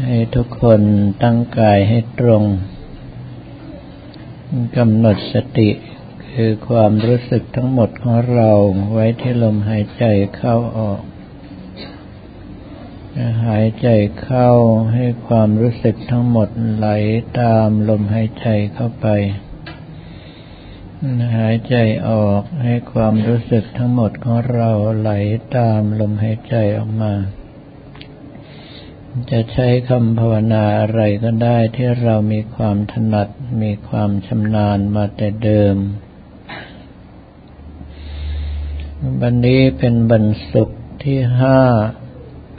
ให้ทุกคนตั้งกายให้ตรงกำหนดสติคือความรู้สึกทั้งหมดของเราไว้ที่ลมหายใจเข้าออก หายใจเข้าให้ความรู้สึกทั้งหมดไหลตามลมหายใจเข้าไป หายใจออกให้ความรู้สึกทั้งหมดของเราไหลตามลมหายใจออกมา จะใช้คำภาวนาอะไรก็ได้ที่เรามีความถนัด มีความชำนาญมาแต่เดิม วันนี้เป็นบรรสุกที่ห้า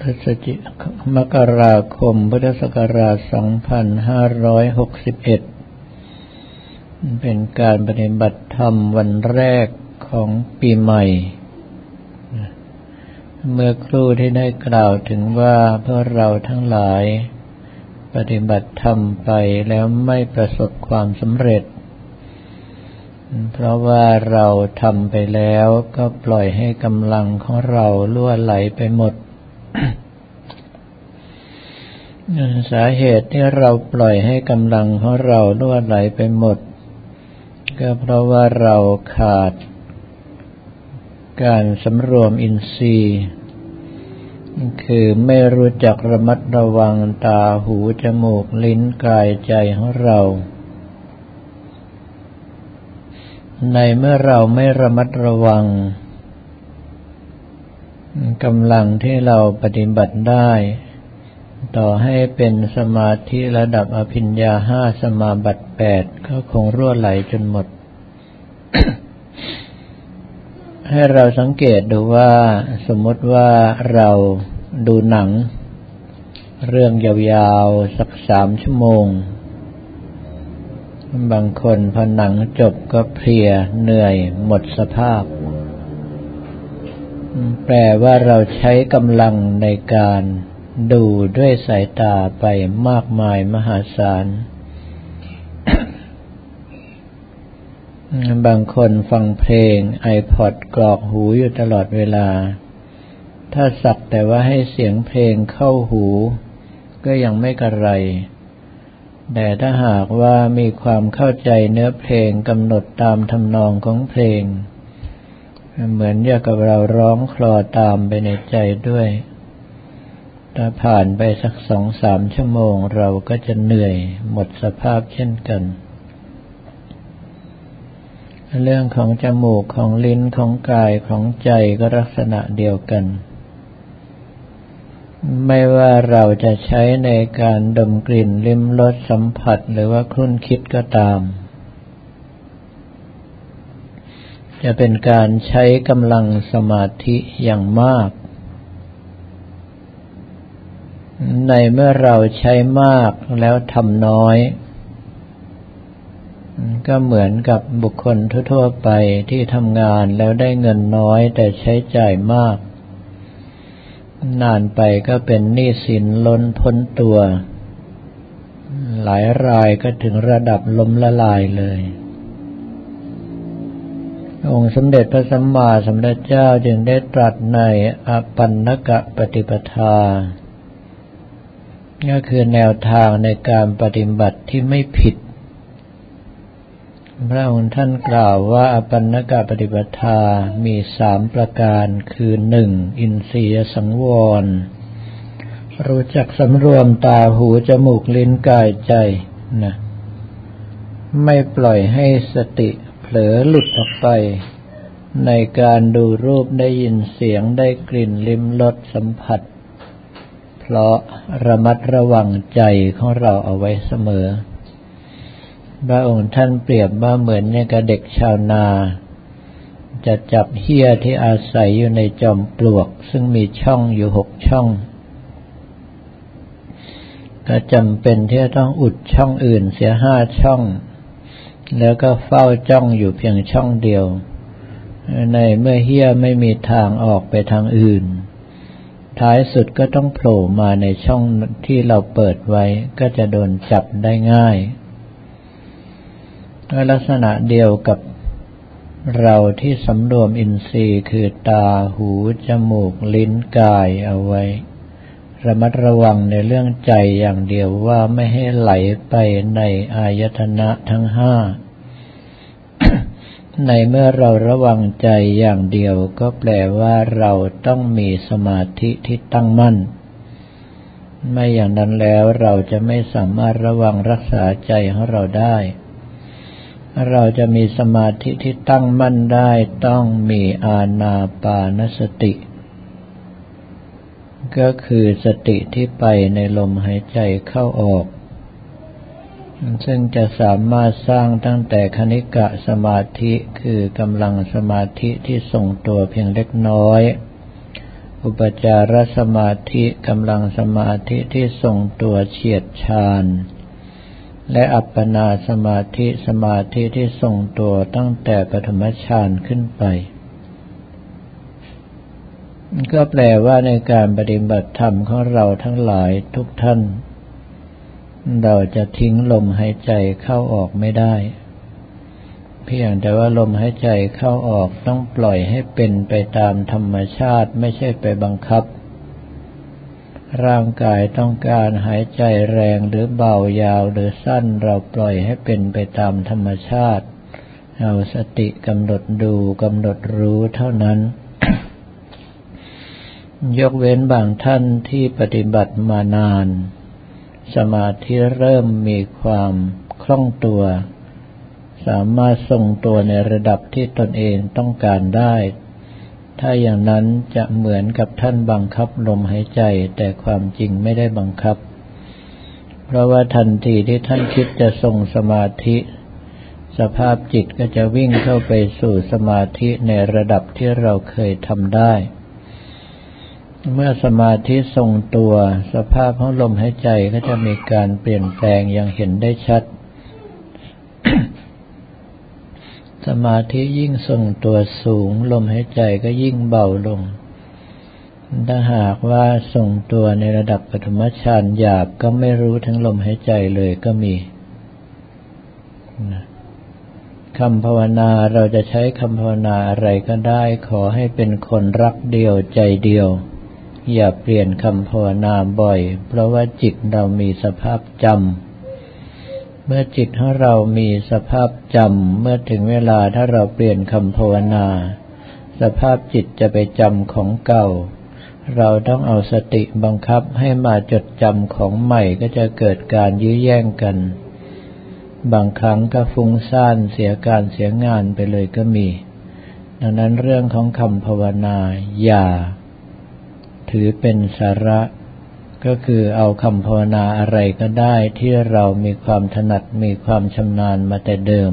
พฤศจิกมกราคม พุทธศักราช 2561 เป็นการปฏิบัติธรรมวันแรกของปีใหม่ เมื่อครู่ที่ได้กล่าวถึงว่าเพื่อเราทั้งหลาย ปฏิบัติธรรมไปแล้วไม่ประสบความสำเร็จ เพราะว่าเราทำไปแล้วก็ปล่อยให้กำลังของเราล่วไหลไปหมด สาเหตุที่เราปล่อยให้กำลังของเราล่วไหลไปหมด ก็เพราะว่าเราขาดการสำรวมอินทรีย์ คือไม่รู้จักระมัดระวังตาหูจมูกลิ้นกายใจของเรา ในเมื่อเราไม่ระมัดระวังกำลังที่เราปฏิบัติได้ ต่อให้เป็นสมาธิระดับอภิญญาห้าสมาบัติแปดก็คงรั่วไหลจนหมด ให้เราสังเกตดูว่าสมมติว่าเราดูหนัง เรื่องยาวๆ สักสามชั่วโมง บางคนพอหนังจบก็เพลียเหนื่อยหมดสภาพ แปลว่าเราใช้กำลังในการดูด้วยสายตาไปมากมายมหาศาล บางคนฟังเพลงไอพอดกรอกหูอยู่ตลอดเวลา ถ้าสักแต่ว่าให้เสียงเพลงเข้าหู ก็ยังไม่กระไร แต่ถ้าหากว่ามีความเข้าใจเนื้อเพลงกำหนดตามทำนองของเพลง เหมือนอย่างกับเราร้องคลอตามไปในใจด้วยถ้าผ่านไปสักสองสามชั่วโมงเราก็จะเหนื่อยหมดสภาพเช่นกัน เรื่องของจมูกของลิ้นของกายของใจก็ลักษณะเดียวกัน ไม่ว่าเราจะใช้ในการดมกลิ่นลิ้มรสสัมผัสหรือว่าคุ้นคิดก็ตาม จะเป็นการใช้กำลังสมาธิอย่างมาก ในเมื่อเราใช้มากแล้วทำน้อย ก็เหมือนกับบุคคลทั่วๆไปที่ทำงานแล้วได้เงินน้อยแต่ใช้จ่ายมาก นานไปก็เป็นหนี้สินล้นพ้นตัว หลายรายก็ถึงระดับล้มละลายเลย องค์สมเด็จพระสัมมาสัมพุทธเจ้าจึงได้ตรัสในอปันนกะปฏิปทา ก็คือแนวทางในการปฏิบัติที่ไม่ผิด พระองค์ท่านกล่าวว่าอปันนกปฏิปทา มีสามประการคือหนึ่งอินทรียสังวร รู้จักสำรวมตาหูจมูกลิ้นกายใจนะไม่ปล่อยให้สติเผลอหลุดออกไป ในการดูรูปได้ยินเสียงได้กลิ่นลิ้มรสสัมผัส เพราะระมัดระวังใจของเราเอาไว้เสมอ พระองค์ท่านเปรียบว่าเหมือนเนี่ยกับเด็กชาวนา จะจับเฮี้ยที่อาศัยอยู่ในจอมปลวก ซึ่งมีช่องอยู่หกช่อง ก็จำเป็นที่จะต้องอุดช่องอื่นเสียห้าช่อง แล้วก็เฝ้าจ้องอยู่เพียงช่องเดียว ในเมื่อเฮี้ยไม่มีทางออกไปทางอื่น ท้ายสุดก็ต้องโผล่มาในช่องที่เราเปิดไว้ก็จะโดนจับได้ง่าย ลักษณะเดียวกับเราที่สำรวมอินทรีย์คือตาหู จมูก ลิ้นกายเอาไว้ ระมัดระวังในเรื่องใจอย่างเดียวว่าไม่ให้ไหลไปในอายตนะทั้งห้า ในเมื่อเราระวังใจอย่างเดียวก็แปลว่าเราต้องมีสมาธิที่ตั้งมั่น ไม่อย่างนั้นแล้วเราจะไม่สามารถระวังรักษาใจของเราได้ เราจะมีสมาธิที่ตั้งมั่นได้ต้องมีอาณาปานสติ ก็คือสติที่ไปในลมหายใจเข้าออก ซึ่งจะสามารถสร้างตั้งแต่คณิกะสมาธิคือกำลังสมาธิที่ทรงตัวเพียงเล็กน้อย อุปจารสมาธิกำลังสมาธิที่ทรงตัวเฉียดชาน และอัปปนาสมาธิสมาธิที่ทรงตัวตั้งแต่ปฐมฌานขึ้นไป ก็แปลว่าในการปฏิบัติธรรมของเราทั้งหลายทุกท่าน เราจะทิ้งลมหายใจเข้าออกไม่ได้ เพียงแต่ว่าลมหายใจเข้าออกต้องปล่อยให้เป็นไปตามธรรมชาติไม่ใช่ไปบังคับ ร่างกายต้องการหายใจแรงหรือเบายาวหรือสั้นเราปล่อยให้เป็นไปตามธรรมชาติ เอาสติกำหนดดูกำหนดรู้เท่านั้น ยกเว้นบางท่านที่ปฏิบัติมานาน สมาธิเริ่มมีความคล่องตัว สามารถทรงตัวในระดับที่ตนเองต้องการได้ ถ้าอย่างนั้นจะเหมือนกับท่านบังคับลมหายใจแต่ความจริงไม่ได้บังคับ เพราะว่าทันทีที่ท่านคิดจะทรงสมาธิ สภาพจิตก็จะวิ่งเข้าไปสู่สมาธิในระดับที่เราเคยทำได้ เมื่อสมาธิทรงตัว สภาพของลมหายใจก็จะมีการเปลี่ยนแปลงอย่างเห็นได้ชัด สมาธิยิ่งทรงตัวสูง ลมหายใจก็ยิ่งเบาลง ถ้าหากว่าทรงตัวในระดับปฐมฌานหยาบก็ไม่รู้ทั้งลมหายใจเลยก็มีคำภาวนาเราจะใช้คำภาวนาอะไรก็ได้ ขอให้เป็นคนรักเดียวใจเดียว อย่าเปลี่ยนคำภาวนาบ่อย เพราะว่าจิตเรามีสภาพจำ เมื่อจิตของเรามีสภาพจำเมื่อถึงเวลาถ้าเราเปลี่ยนคำภาวนา สภาพจิตจะไปจำของเก่า เราต้องเอาสติบังคับให้มาจดจำของใหม่ก็จะเกิดการยื้อแย่งกัน บางครั้งก็ฟุ้งซ่านเสียการเสียงานไปเลยก็มี ดังนั้นเรื่องของคำภาวนาอย่า ถือเป็นสาระ ก็คือเอาคำภาวนาอะไรก็ได้ที่เรามีความถนัดมีความชำนาญมาแต่เดิม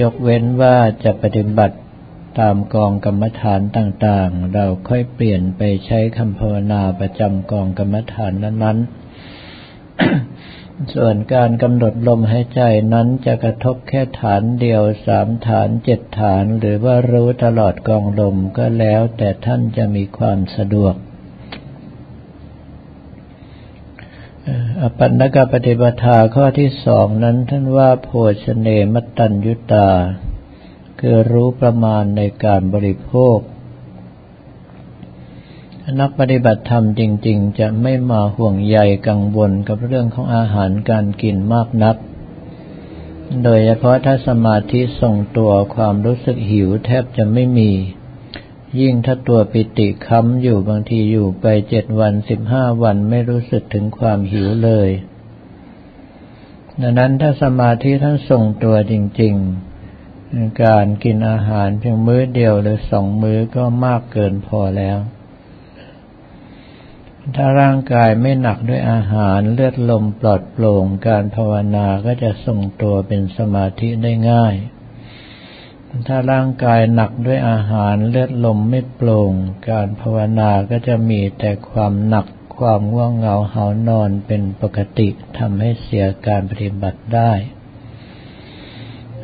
ยกเว้นว่าจะปฏิบัติตามกองกรรมฐานต่างๆ เราค่อยเปลี่ยนไปใช้คำภาวนาประจำกองกรรมฐานนั้นๆ ส่วนการกำหนดลมหายใจนั้นจะกระทบแค่ฐานเดียวสามฐานเจ็ดฐาน หรือว่ารู้ตลอดกองลมก็แล้วแต่ท่านจะมีความสะดวก อปันนกปฏิปทาข้อที่สองนั้นท่านว่าโภชเนมตัญยุตา คือรู้ประมาณในการบริโภค นักปฏิบัติธรรมจริง ๆ จะไม่มาห่วงใยกังวลกับเรื่องของอาหารการกินมากนัก โดยเฉพาะถ้าสมาธิทรงตัวความรู้สึกหิวแทบจะไม่มี ยิ่งถ้าตัวปิติค้ำอยู่บางทีอยู่ไปเจ็ดวันสิบห้าวันไม่รู้สึกถึงความหิวเลย ดังนั้นถ้าสมาธิท่านทรงตัวจริง ๆ การกินอาหารเพียงมื้อเดียวหรือสองมื้อก็มากเกินพอแล้ว ถ้าร่างกายไม่หนักด้วยอาหารเลือดลมปลอดโปร่งการภาวนาก็จะทรงตัวเป็นสมาธิได้ง่าย ถ้าร่างกายหนักด้วยอาหารเลือดลมไม่โปร่ง การภาวนาก็จะมีแต่ความหนักความง่วงเหงาหานอนเป็นปกติทำให้เสียการปฏิบัติได้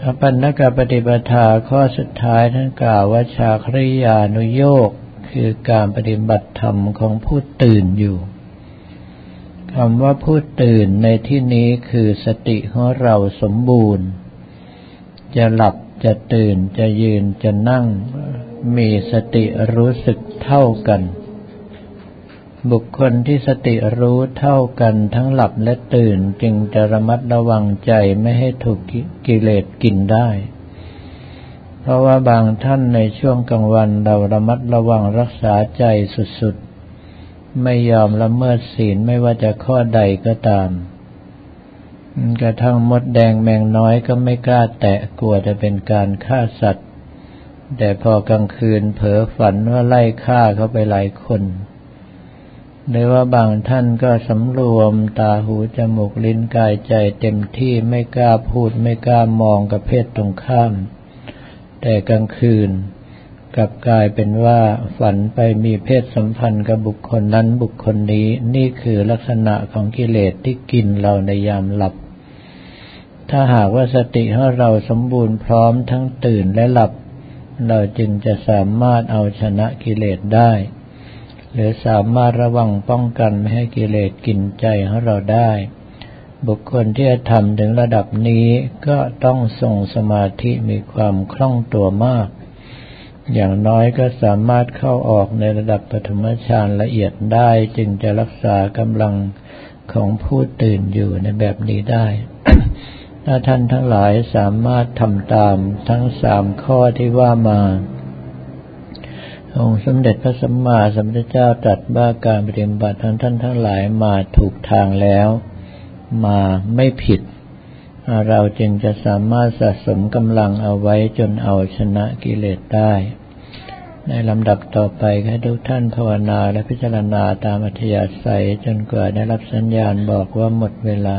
อปันนกปฏิปทาข้อสุดท้ายท่านกล่าวว่าชาคริยานุโยกคือการปฏิบัติธรรมของผู้ตื่นอยู่คำว่าผู้ตื่นในที่นี้คือสติของเราสมบูรณ์ จะหลับ จะตื่นจะยืนจะนั่ง มีสติรู้สึกเท่ากัน บุคคลที่สติรู้เท่ากันทั้งหลับและตื่นจึงจะระมัดระวังใจไม่ให้ถูกกิเลสกินได้ เพราะว่าบางท่านในช่วงกลางวันเราระมัดระวังรักษาใจสุดๆ ไม่ยอมละเมิดศีลไม่ว่าจะข้อใดก็ตาม กระทั่งมดแดงแมงน้อยก็ไม่กล้าแตะกลัวจะเป็นการฆ่าสัตว์ แต่พอกลางคืนเผลอฝันว่าไล่ฆ่าเขาไปหลายคนหรือว่าบางท่านก็สำรวมตาหูจมูกลิ้นกายใจเต็มที่ไม่กล้าพูดไม่กล้ามองกับเพศตรงข้าม แต่กลางคืนกลับกลายเป็นว่าฝันไปมีเพศสัมพันธ์กับบุคคลนั้นบุคคลนี้นี่คือลักษณะของกิเลสที่กินเราในยามหลับ ถ้าหากว่าสติของเราสมบูรณ์พร้อมทั้งตื่นและหลับ เราจึงจะสามารถเอาชนะกิเลสได้ หรือสามารถระวังป้องกันไม่ให้กิเลสกินใจของเราได้ บุคคลที่จะทำถึงระดับนี้ก็ต้องส่งสมาธิมีความคล่องตัวมาก อย่างน้อยก็สามารถเข้าออกในระดับปฐมฌานละเอียดได้จึงจะรักษากำลังของผู้ตื่นอยู่ในแบบนี้ได้ ถ้าท่านทั้งหลายสามารถทำตามทั้งสามข้อที่ว่ามาองค์สมเด็จพระสัมมาสัมพุทธเจ้าตรัสว่าการปฏิบัติของท่านทั้งหลายมาถูกทางแล้ว มาไม่ผิด เราจึงจะสามารถสะสมกำลังเอาไว้จนเอาชนะกิเลสได้ ในลำดับต่อไปให้ทุกท่านภาวนาและพิจารณาตามอัธยาศัยจนกว่าได้รับสัญญาณบอกว่าหมดเวลา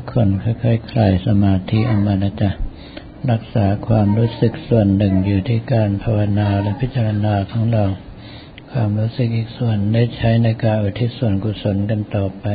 ทุกคนค่อยๆคคลายสมาธิออกมานะจ๊ะรักษาความรู้สึกส่วนหนึ่งอยู่ที่การภาวนาและพิจารณาของเรา ความรู้สึกอีกส่วนได้ใช้ในการอุทิศส่วนกุศลกันต่อไป